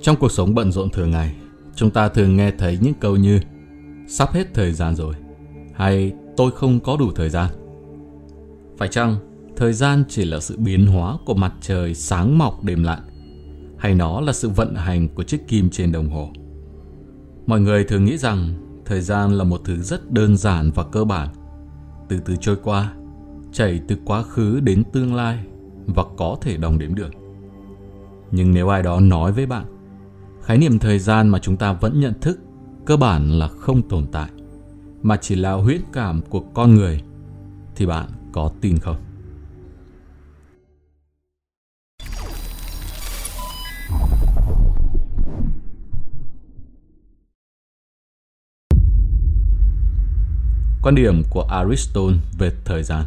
Trong cuộc sống bận rộn thường ngày, chúng ta thường nghe thấy những câu như sắp hết thời gian rồi hay tôi không có đủ thời gian. Phải chăng thời gian chỉ là sự biến hóa của mặt trời sáng mọc đêm lặn hay nó là sự vận hành của chiếc kim trên đồng hồ? Mọi người thường nghĩ rằng thời gian là một thứ rất đơn giản và cơ bản, từ từ trôi qua, chảy từ quá khứ đến tương lai và có thể đong đếm được. Nhưng nếu ai đó nói với bạn, khái niệm thời gian mà chúng ta vẫn nhận thức cơ bản là không tồn tại, mà chỉ là huyễn cảm của con người, thì bạn có tin không? Quan điểm của Aristotle về thời gian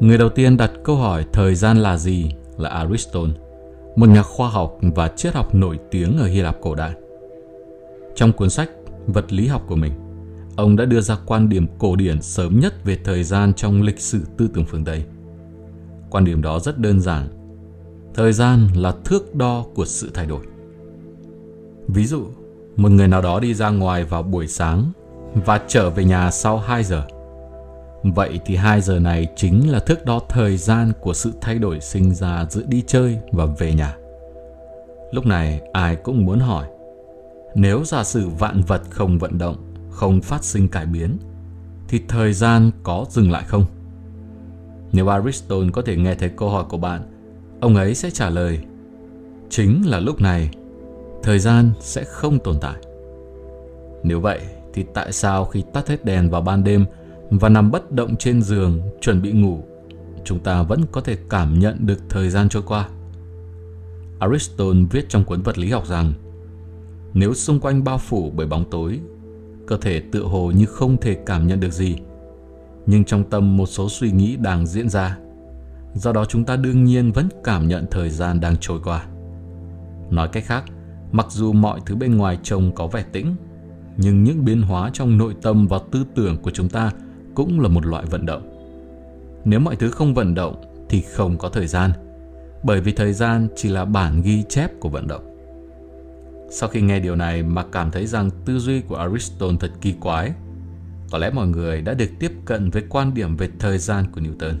Người đầu tiên đặt câu hỏi thời gian là gì là Aristotle, một nhà khoa học và triết học nổi tiếng ở Hy Lạp cổ đại. Trong cuốn sách Vật lý học của mình, ông đã đưa ra quan điểm cổ điển sớm nhất về thời gian trong lịch sử tư tưởng phương Tây. Quan điểm đó rất đơn giản. Thời gian là thước đo của sự thay đổi. Ví dụ, một người nào đó đi ra ngoài vào buổi sáng và trở về nhà sau 2 giờ. Vậy thì 2 giờ này chính là thước đo thời gian của sự thay đổi sinh ra giữa đi chơi và về nhà. Lúc này ai cũng muốn hỏi, nếu giả sử vạn vật không vận động, không phát sinh cải biến, thì thời gian có dừng lại không? Nếu Aristotle có thể nghe thấy câu hỏi của bạn, ông ấy sẽ trả lời, chính là lúc này thời gian sẽ không tồn tại. Nếu vậy thì tại sao khi tắt hết đèn vào ban đêm và nằm bất động trên giường chuẩn bị ngủ, chúng ta vẫn có thể cảm nhận được thời gian trôi qua? Aristotle viết trong cuốn vật lý học rằng nếu xung quanh bao phủ bởi bóng tối, cơ thể tựa hồ như không thể cảm nhận được gì, nhưng trong tâm một số suy nghĩ đang diễn ra. Do đó chúng ta đương nhiên vẫn cảm nhận thời gian đang trôi qua. Nói cách khác, Mặc dù mọi thứ bên ngoài trông có vẻ tĩnh, nhưng những biến hóa trong nội tâm và tư tưởng của chúng ta cũng là một loại vận động. Nếu mọi thứ không vận động thì không có thời gian, bởi vì thời gian chỉ là bản ghi chép của vận động. Sau khi nghe điều này mà cảm thấy rằng tư duy của Aristotle thật kỳ quái, có lẽ mọi người đã được tiếp cận với quan điểm về thời gian của Newton.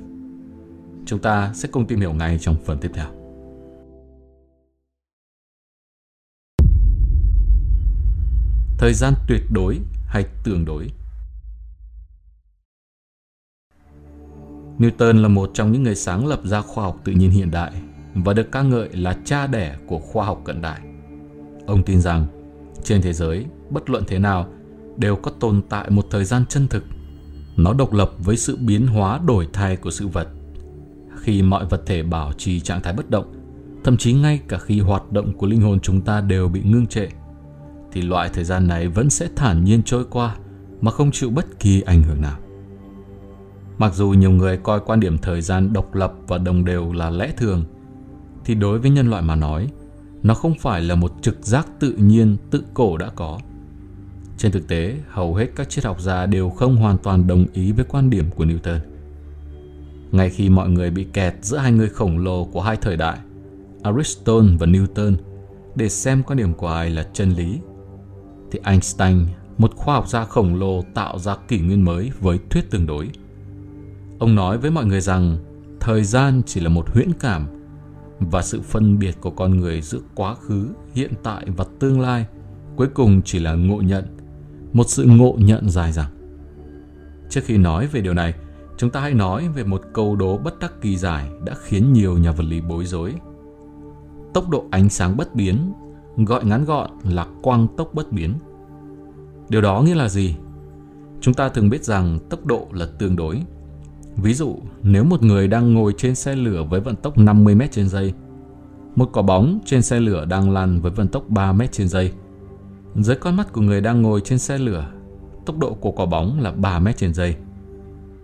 Chúng ta sẽ cùng tìm hiểu ngay trong phần tiếp theo. thời gian tuyệt đối hay tương đối. Newton là một trong những người sáng lập ra khoa học tự nhiên hiện đại và được ca ngợi là cha đẻ của khoa học cận đại. Ông tin rằng trên thế giới, bất luận thế nào, đều có tồn tại một thời gian chân thực. Nó độc lập với sự biến hóa đổi thay của sự vật. Khi mọi vật thể bảo trì trạng thái bất động, thậm chí ngay cả khi hoạt động của linh hồn chúng ta đều bị ngưng trệ, thì loại thời gian này vẫn sẽ thản nhiên trôi qua mà không chịu bất kỳ ảnh hưởng nào. Mặc dù nhiều người coi quan điểm thời gian độc lập và đồng đều là lẽ thường, thì đối với nhân loại mà nói, nó không phải là một trực giác tự nhiên tự cổ đã có. Trên thực tế, hầu hết các triết học gia đều không hoàn toàn đồng ý với quan điểm của Newton. Ngay khi mọi người bị kẹt giữa hai người khổng lồ của hai thời đại, Aristotle và Newton, để xem quan điểm của ai là chân lý thì Einstein, một khoa học gia khổng lồ tạo ra kỷ nguyên mới với thuyết tương đối. Ông nói với mọi người rằng thời gian chỉ là một huyễn cảm và sự phân biệt của con người giữa quá khứ, hiện tại và tương lai cuối cùng chỉ là ngộ nhận, một sự ngộ nhận dài dẳng. Trước khi nói về điều này, chúng ta hãy nói về một câu đố bất đắc kỳ giải đã khiến nhiều nhà vật lý bối rối. Tốc độ ánh sáng bất biến gọi ngắn gọn là quang tốc bất biến. Điều đó nghĩa là gì? Chúng ta thường biết rằng tốc độ là tương đối. Ví dụ, nếu một người đang ngồi trên xe lửa với vận tốc 50 m trên giây, một quả bóng trên xe lửa đang lăn với vận tốc 3 m trên giây. Dưới con mắt của người đang ngồi trên xe lửa, tốc độ của quả bóng là 3 m trên giây.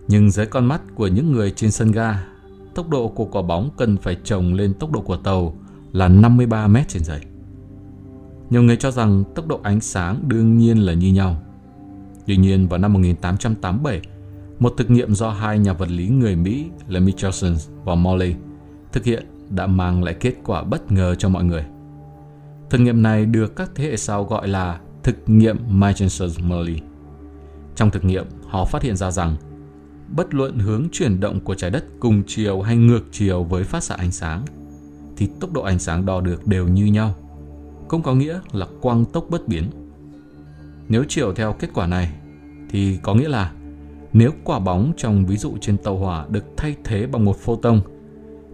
Nhưng dưới con mắt của những người trên sân ga, tốc độ của quả bóng cần phải chồng lên tốc độ của tàu là 53 m trên giây. Nhiều người cho rằng tốc độ ánh sáng đương nhiên là như nhau. Tuy nhiên vào năm 1887, một thực nghiệm do hai nhà vật lý người Mỹ là Michelson và Morley thực hiện đã mang lại kết quả bất ngờ cho mọi người. Thực nghiệm này được các thế hệ sau gọi là thực nghiệm Michelson-Morley. Trong thực nghiệm, họ phát hiện ra rằng bất luận hướng chuyển động của trái đất cùng chiều hay ngược chiều với phát xạ ánh sáng, thì tốc độ ánh sáng đo được đều như nhau, cũng có nghĩa là quang tốc bất biến. Nếu chiều theo kết quả này, thì có nghĩa là nếu quả bóng trong ví dụ trên tàu hỏa được thay thế bằng một photon,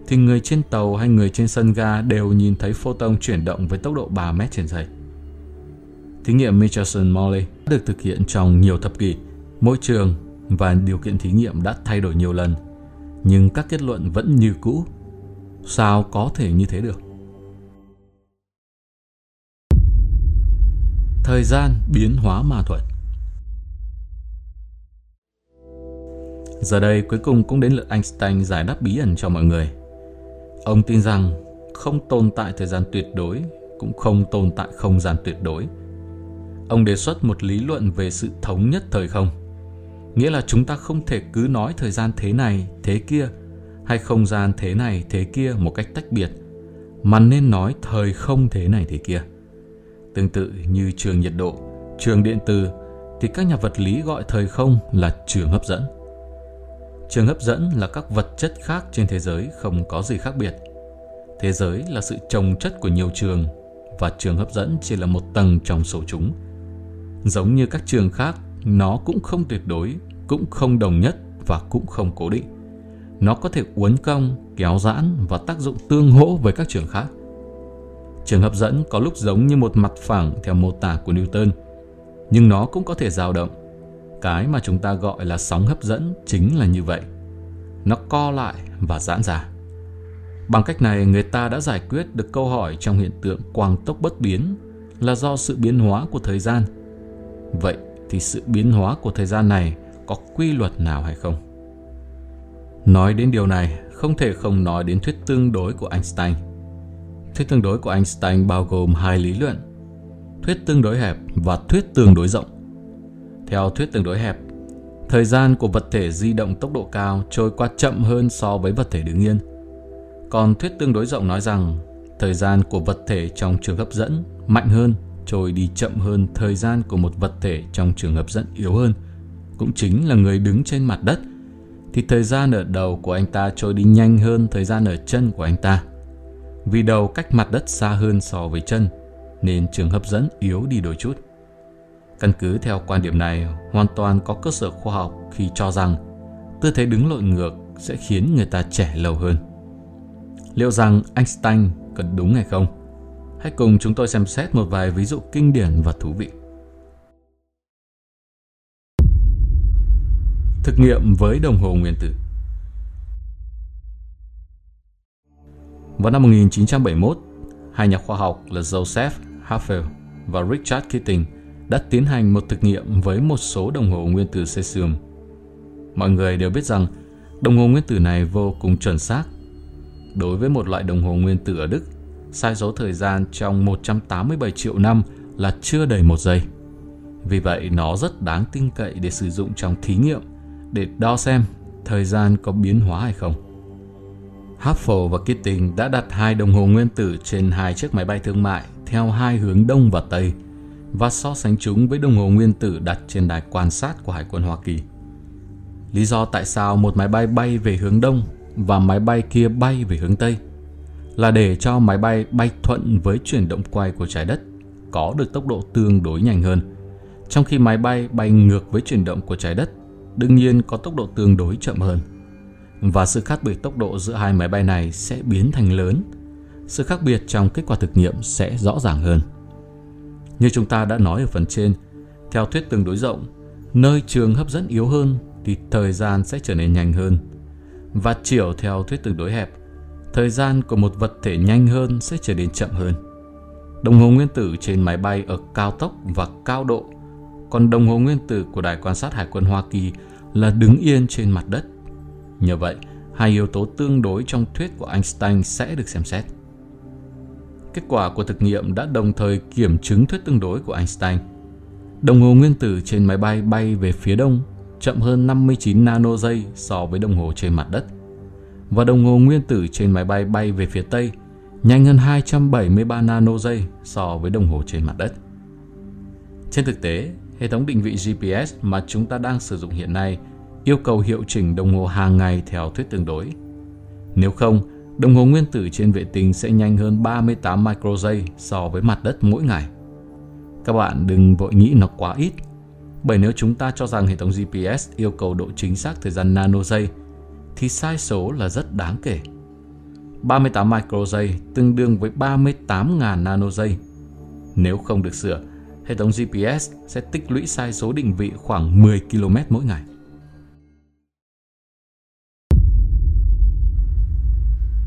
thì người trên tàu hay người trên sân ga đều nhìn thấy photon chuyển động với tốc độ 3 mét trên giây. Thí nghiệm Michelson-Morley được thực hiện trong nhiều thập kỷ, môi trường và điều kiện thí nghiệm đã thay đổi nhiều lần, nhưng các kết luận vẫn như cũ. Sao có thể như thế được? Thời gian biến hóa ma thuật Giờ đây cuối cùng cũng đến lượt Einstein giải đáp bí ẩn cho mọi người. Ông tin rằng không tồn tại thời gian tuyệt đối, cũng không tồn tại không gian tuyệt đối. Ông đề xuất một lý luận về sự thống nhất thời không. Nghĩa là chúng ta không thể cứ nói thời gian thế này, thế kia, hay không gian thế này, thế kia một cách tách biệt, mà nên nói thời không thế này thế kia. Tương tự như trường nhiệt độ, trường điện từ, thì các nhà vật lý gọi thời không là trường hấp dẫn. Trường hấp dẫn là các vật chất khác trên thế giới không có gì khác biệt. Thế giới là sự trồng chất của nhiều trường và trường hấp dẫn chỉ là một tầng trong số chúng. Giống như các trường khác, nó cũng không tuyệt đối, cũng không đồng nhất và cũng không cố định. Nó có thể uốn cong, kéo giãn và tác dụng tương hỗ với các trường khác. Trường hấp dẫn có lúc giống như một mặt phẳng theo mô tả của Newton, nhưng nó cũng có thể dao động cái mà chúng ta gọi là sóng hấp dẫn chính là như vậy. Nó co lại và giãn ra. Bằng cách này, người ta đã giải quyết được câu hỏi trong hiện tượng quang tốc bất biến là do sự biến hóa của thời gian. Vậy thì sự biến hóa của thời gian này có quy luật nào hay không? Nói đến điều này, không thể không nói đến thuyết tương đối của Einstein. Thuyết tương đối của Einstein bao gồm hai lý luận, thuyết tương đối hẹp và thuyết tương đối rộng. Theo thuyết tương đối hẹp, thời gian của vật thể di động tốc độ cao trôi qua chậm hơn so với vật thể đứng yên. Còn thuyết tương đối rộng nói rằng thời gian của vật thể trong trường hấp dẫn mạnh hơn trôi đi chậm hơn thời gian của một vật thể trong trường hấp dẫn yếu hơn, cũng chính là người đứng trên mặt đất, thì thời gian ở đầu của anh ta trôi đi nhanh hơn thời gian ở chân của anh ta. Vì đầu cách mặt đất xa hơn so với chân, nên trường hấp dẫn yếu đi đôi chút. Căn cứ theo quan điểm này, hoàn toàn có cơ sở khoa học khi cho rằng tư thế đứng lội ngược sẽ khiến người ta trẻ lâu hơn. Liệu rằng Einstein có đúng hay không? Hãy cùng chúng tôi xem xét một vài ví dụ kinh điển và thú vị. Thực nghiệm với đồng hồ nguyên tử Vào năm 1971, hai nhà khoa học là Joseph Haffel và Richard Keating đã tiến hành một thực nghiệm với một số đồng hồ nguyên tử cesium. Mọi người đều biết rằng đồng hồ nguyên tử này vô cùng chuẩn xác. Đối với một loại đồng hồ nguyên tử ở Đức, sai số thời gian trong 187 triệu năm là chưa đầy một giây. Vì vậy, nó rất đáng tin cậy để sử dụng trong thí nghiệm để đo xem thời gian có biến hóa hay không. Hubble và Keating đã đặt hai đồng hồ nguyên tử trên hai chiếc máy bay thương mại theo hai hướng đông và tây – và so sánh chúng với đồng hồ nguyên tử đặt trên đài quan sát của Hải quân Hoa Kỳ. Lý do tại sao một máy bay bay về hướng đông và máy bay kia bay về hướng tây là để cho máy bay bay thuận với chuyển động quay của trái đất, có được tốc độ tương đối nhanh hơn, trong khi máy bay bay ngược với chuyển động của trái đất, đương nhiên có tốc độ tương đối chậm hơn. Và sự khác biệt tốc độ giữa hai máy bay này sẽ biến thành lớn. Sự khác biệt trong kết quả thực nghiệm sẽ rõ ràng hơn. Như chúng ta đã nói ở phần trên, theo thuyết tương đối rộng, nơi trường hấp dẫn yếu hơn thì thời gian sẽ trở nên nhanh hơn. Và chiều theo thuyết tương đối hẹp, thời gian của một vật thể nhanh hơn sẽ trở nên chậm hơn. Đồng hồ nguyên tử trên máy bay ở cao tốc và cao độ, còn đồng hồ nguyên tử của Đài quan sát Hải quân Hoa Kỳ là đứng yên trên mặt đất. Nhờ vậy, hai yếu tố tương đối trong thuyết của Einstein sẽ được xem xét. Kết quả của thực nghiệm đã đồng thời kiểm chứng thuyết tương đối của Einstein. Đồng hồ nguyên tử trên máy bay bay về phía đông chậm hơn 59 nano giây so với đồng hồ trên mặt đất. và đồng hồ nguyên tử trên máy bay bay về phía Tây nhanh hơn 273 nano giây so với đồng hồ trên mặt đất. Trên thực tế, hệ thống định vị GPS mà chúng ta đang sử dụng hiện nay yêu cầu hiệu chỉnh đồng hồ hàng ngày theo thuyết tương đối. Nếu không, đồng hồ nguyên tử trên vệ tinh sẽ nhanh hơn 38 micro giây so với mặt đất mỗi ngày. Các bạn đừng vội nghĩ nó quá ít, bởi nếu chúng ta cho rằng hệ thống GPS yêu cầu độ chính xác thời gian nano giây, thì sai số là rất đáng kể. 38 micro giây tương đương với 38.000 nano giây. Nếu không được sửa, hệ thống GPS sẽ tích lũy sai số định vị khoảng 10 km mỗi ngày.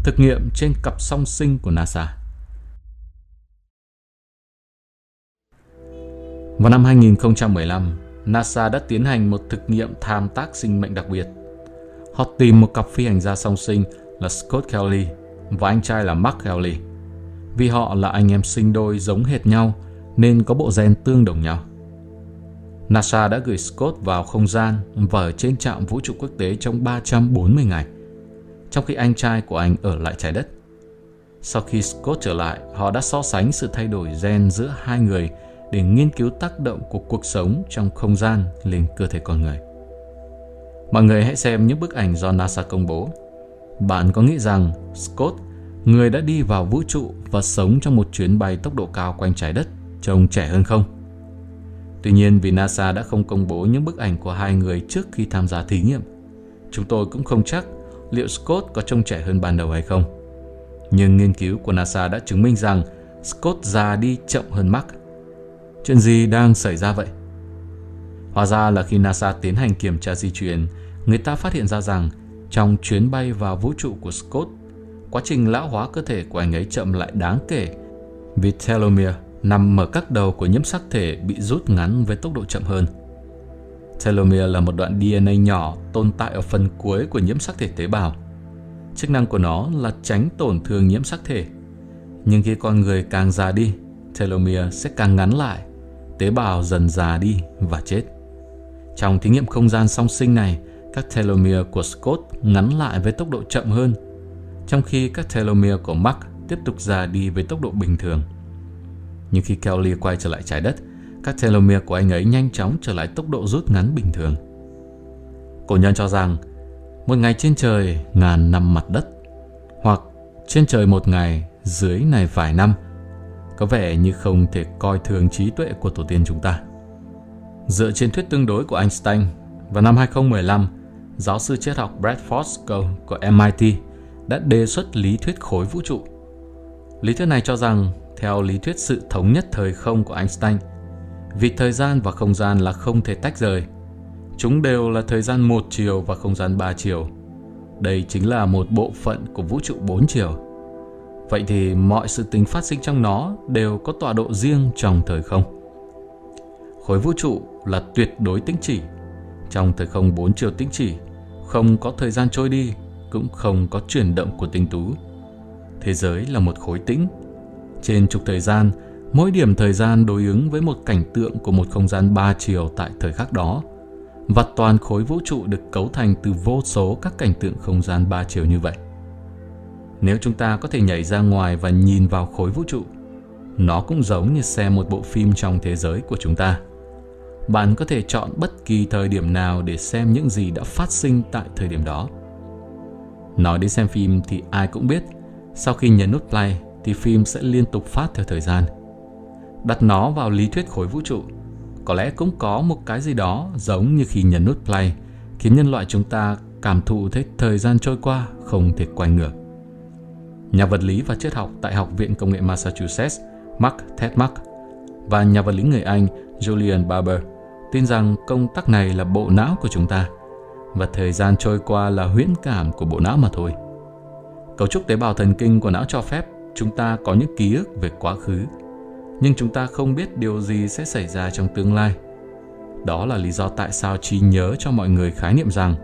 Thực nghiệm trên cặp song sinh của NASA Vào năm 2015, NASA đã tiến hành một thực nghiệm tham tác sinh mệnh đặc biệt. Họ tìm một cặp phi hành gia song sinh là Scott Kelly và anh trai là Mark Kelly. Vì họ là anh em sinh đôi giống hệt nhau nên có bộ gen tương đồng nhau. NASA đã gửi Scott vào không gian và ở trên trạm vũ trụ quốc tế trong 340 ngày, trong khi anh trai của anh ở lại trái đất. Sau khi Scott trở lại, họ đã so sánh sự thay đổi gen giữa hai người để nghiên cứu tác động của cuộc sống trong không gian lên cơ thể con người. Mọi người hãy xem những bức ảnh do NASA công bố. Bạn có nghĩ rằng Scott, người đã đi vào vũ trụ và sống trong một chuyến bay tốc độ cao quanh trái đất, trông trẻ hơn không? Tuy nhiên vì NASA đã không công bố những bức ảnh của hai người trước khi tham gia thí nghiệm, chúng tôi cũng không chắc liệu Scott có trông trẻ hơn ban đầu hay không. Nhưng nghiên cứu của NASA đã chứng minh rằng Scott già đi chậm hơn Mark. Chuyện gì đang xảy ra vậy? Hóa ra là khi NASA tiến hành kiểm tra di truyền, người ta phát hiện ra rằng trong chuyến bay vào vũ trụ của Scott, quá trình lão hóa cơ thể của anh ấy chậm lại đáng kể vì telomere nằm ở các đầu của nhiễm sắc thể bị rút ngắn với tốc độ chậm hơn. Telomere là một đoạn DNA nhỏ tồn tại ở phần cuối của nhiễm sắc thể tế bào. Chức năng của nó là tránh tổn thương nhiễm sắc thể. Nhưng khi con người càng già đi, telomere sẽ càng ngắn lại, tế bào dần già đi và chết. Trong thí nghiệm không gian song sinh này, các telomere của Scott ngắn lại với tốc độ chậm hơn, trong khi các telomere của Mark tiếp tục già đi với tốc độ bình thường. Nhưng khi Kelly quay trở lại trái đất, các telomere của anh ấy nhanh chóng trở lại tốc độ rút ngắn bình thường. Cổ nhân cho rằng, một ngày trên trời ngàn năm mặt đất, hoặc trên trời một ngày, dưới này vài năm, có vẻ như không thể coi thường trí tuệ của tổ tiên chúng ta. Dựa trên thuyết tương đối của Einstein, vào năm 2015, giáo sư triết học Brad Fosco của MIT đã đề xuất lý thuyết khối vũ trụ. Lý thuyết này cho rằng, theo lý thuyết sự thống nhất thời không của Einstein, vì thời gian và không gian là không thể tách rời. Chúng đều là thời gian một chiều và không gian ba chiều. Đây chính là một bộ phận của vũ trụ bốn chiều. Vậy thì mọi sự tính phát sinh trong nó đều có tọa độ riêng trong thời không. Khối vũ trụ là tuyệt đối tĩnh chỉ. Trong thời không bốn chiều tĩnh chỉ, không có thời gian trôi đi, cũng không có chuyển động của tinh tú. Thế giới là một khối tĩnh. Trên trục thời gian, mỗi điểm thời gian đối ứng với một cảnh tượng của một không gian ba chiều tại thời khắc đó. Và toàn khối vũ trụ được cấu thành từ vô số các cảnh tượng không gian ba chiều như vậy. Nếu chúng ta có thể nhảy ra ngoài và nhìn vào khối vũ trụ, nó cũng giống như xem một bộ phim trong thế giới của chúng ta. Bạn có thể chọn bất kỳ thời điểm nào để xem những gì đã phát sinh tại thời điểm đó. Nói đến xem phim thì ai cũng biết, sau khi nhấn nút play thì phim sẽ liên tục phát theo thời gian. Đặt nó vào lý thuyết khối vũ trụ, có lẽ cũng có một cái gì đó giống như khi nhấn nút play, khiến nhân loại chúng ta cảm thụ thấy thời gian trôi qua không thể quay ngược. Nhà vật lý và triết học tại Học viện Công nghệ Massachusetts, Mark Tedmark và nhà vật lý người Anh Julian Barber tin rằng công tắc này là bộ não của chúng ta và thời gian trôi qua là huyễn cảm của bộ não mà thôi. Cấu trúc tế bào thần kinh của não cho phép chúng ta có những ký ức về quá khứ, nhưng chúng ta không biết điều gì sẽ xảy ra trong tương lai. Đó là lý do tại sao trí nhớ cho mọi người khái niệm rằng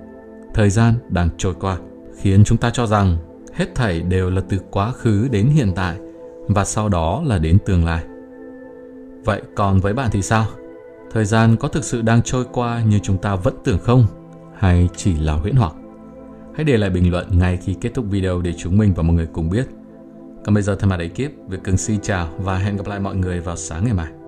thời gian đang trôi qua, khiến chúng ta cho rằng hết thảy đều là từ quá khứ đến hiện tại và sau đó là đến tương lai. Vậy còn với bạn thì sao? Thời gian có thực sự đang trôi qua như chúng ta vẫn tưởng không? Hay chỉ là huyễn hoặc? Hãy để lại bình luận ngay khi kết thúc video để chúng mình và mọi người cùng biết. Còn bây giờ thay mặt ekip, Việt Cường xin chào và hẹn gặp lại mọi người vào sáng ngày mai.